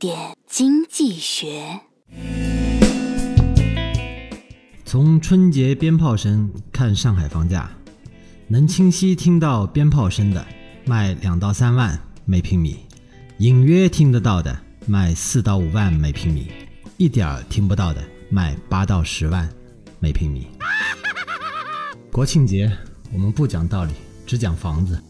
点经济学。从春节鞭炮声看上海房价能清晰听到鞭炮声的卖两到三万每平米隐约听得到的卖四到五万每平米一点儿听不到的卖八到十万每平米。国庆节我们不讲道理只讲房子。